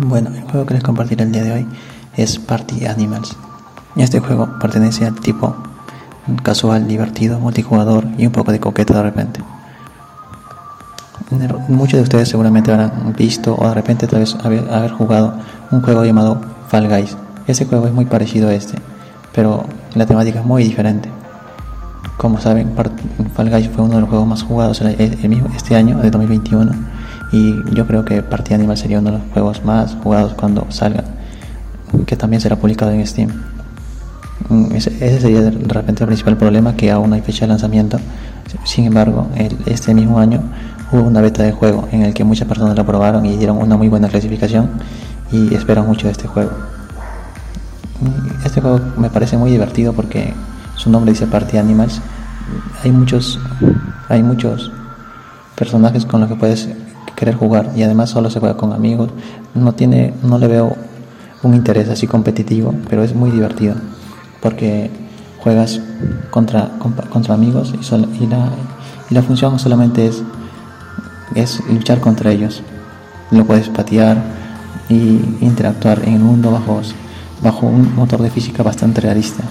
Bueno, el juego que les compartiré el día de hoy es Party Animals. Este juego pertenece al tipo casual, divertido, multijugador y un poco de coqueta de repente. Muchos de ustedes seguramente habrán visto o de repente tal vez haber, jugado un juego llamado Fall Guys. Ese juego es muy parecido a este, pero la temática es muy diferente. Como saben, Fall Guys fue uno de los juegos más jugados este año, de 2021 y yo creo que Party Animal sería uno de los juegos más jugados cuando salga, que también será publicado en Steam. Mm, ese, sería de repente el principal problema, que aún no hay fecha de lanzamiento. Sin embargo, este mismo año hubo una beta de juego en el que muchas personas lo probaron y dieron una muy buena clasificación y esperan mucho de este juego. Mm, este juego me parece muy divertido porque su nombre dice Party Animals. Hay muchos, hay muchos personajes con los que puedes querer jugar y además solo se juega con amigos. No tiene, no le veo un interés así competitivo, pero es muy divertido porque juegas contra, contra amigos y, la, y la función solamente es, es luchar contra ellos. Lo puedes patear y interactuar en el mundo bajo, bajo un motor de física bastante realista.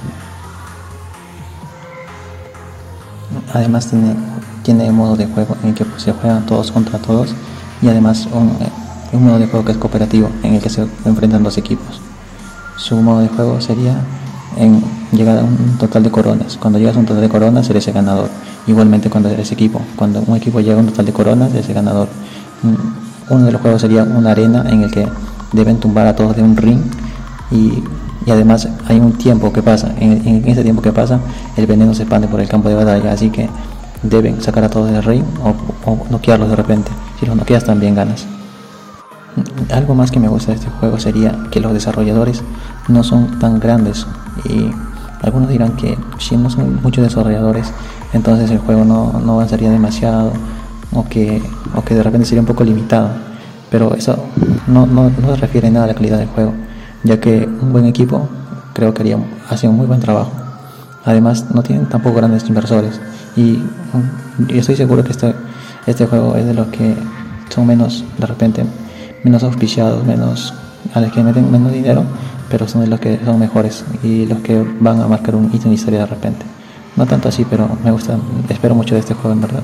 Además tiene, tiene modo de juego en que se juegan todos contra todos y además un, un modo de juego que es cooperativo en el que se enfrentan dos equipos. Su modo de juego sería en llegar a un total de coronas. Cuando llegas a un total de coronas eres el ganador. Igualmente cuando eres equipo. Cuando un equipo llega a un total de coronas eres el ganador. Mm, uno de los juegos sería una arena en el que deben tumbar a todos de un ring y, y además hay un tiempo que pasa. En, en, ese tiempo que pasa el veneno se expande por el campo de batalla. Así que deben sacar a todos del ring o, o noquearlos de repente. Si los noqueas también ganas. Algo más que me gusta de este juego sería que los desarrolladores no son tan grandes y algunos dirán que si no son muchos desarrolladores entonces el juego no, no avanzaría demasiado o que, o que de repente sería un poco limitado pero eso no, no, no se refiere nada a la calidad del juego ya que un buen equipo creo que haría, hace un muy buen trabajo además no tienen tampoco grandes inversores y estoy seguro que este este juego es de los que son menos, de repente, menos auspiciados, menos, a los que meten menos dinero, pero son de los que son mejores y los que van a marcar un hito en historia de repente. No tanto así, pero me gusta, espero mucho de este juego en verdad.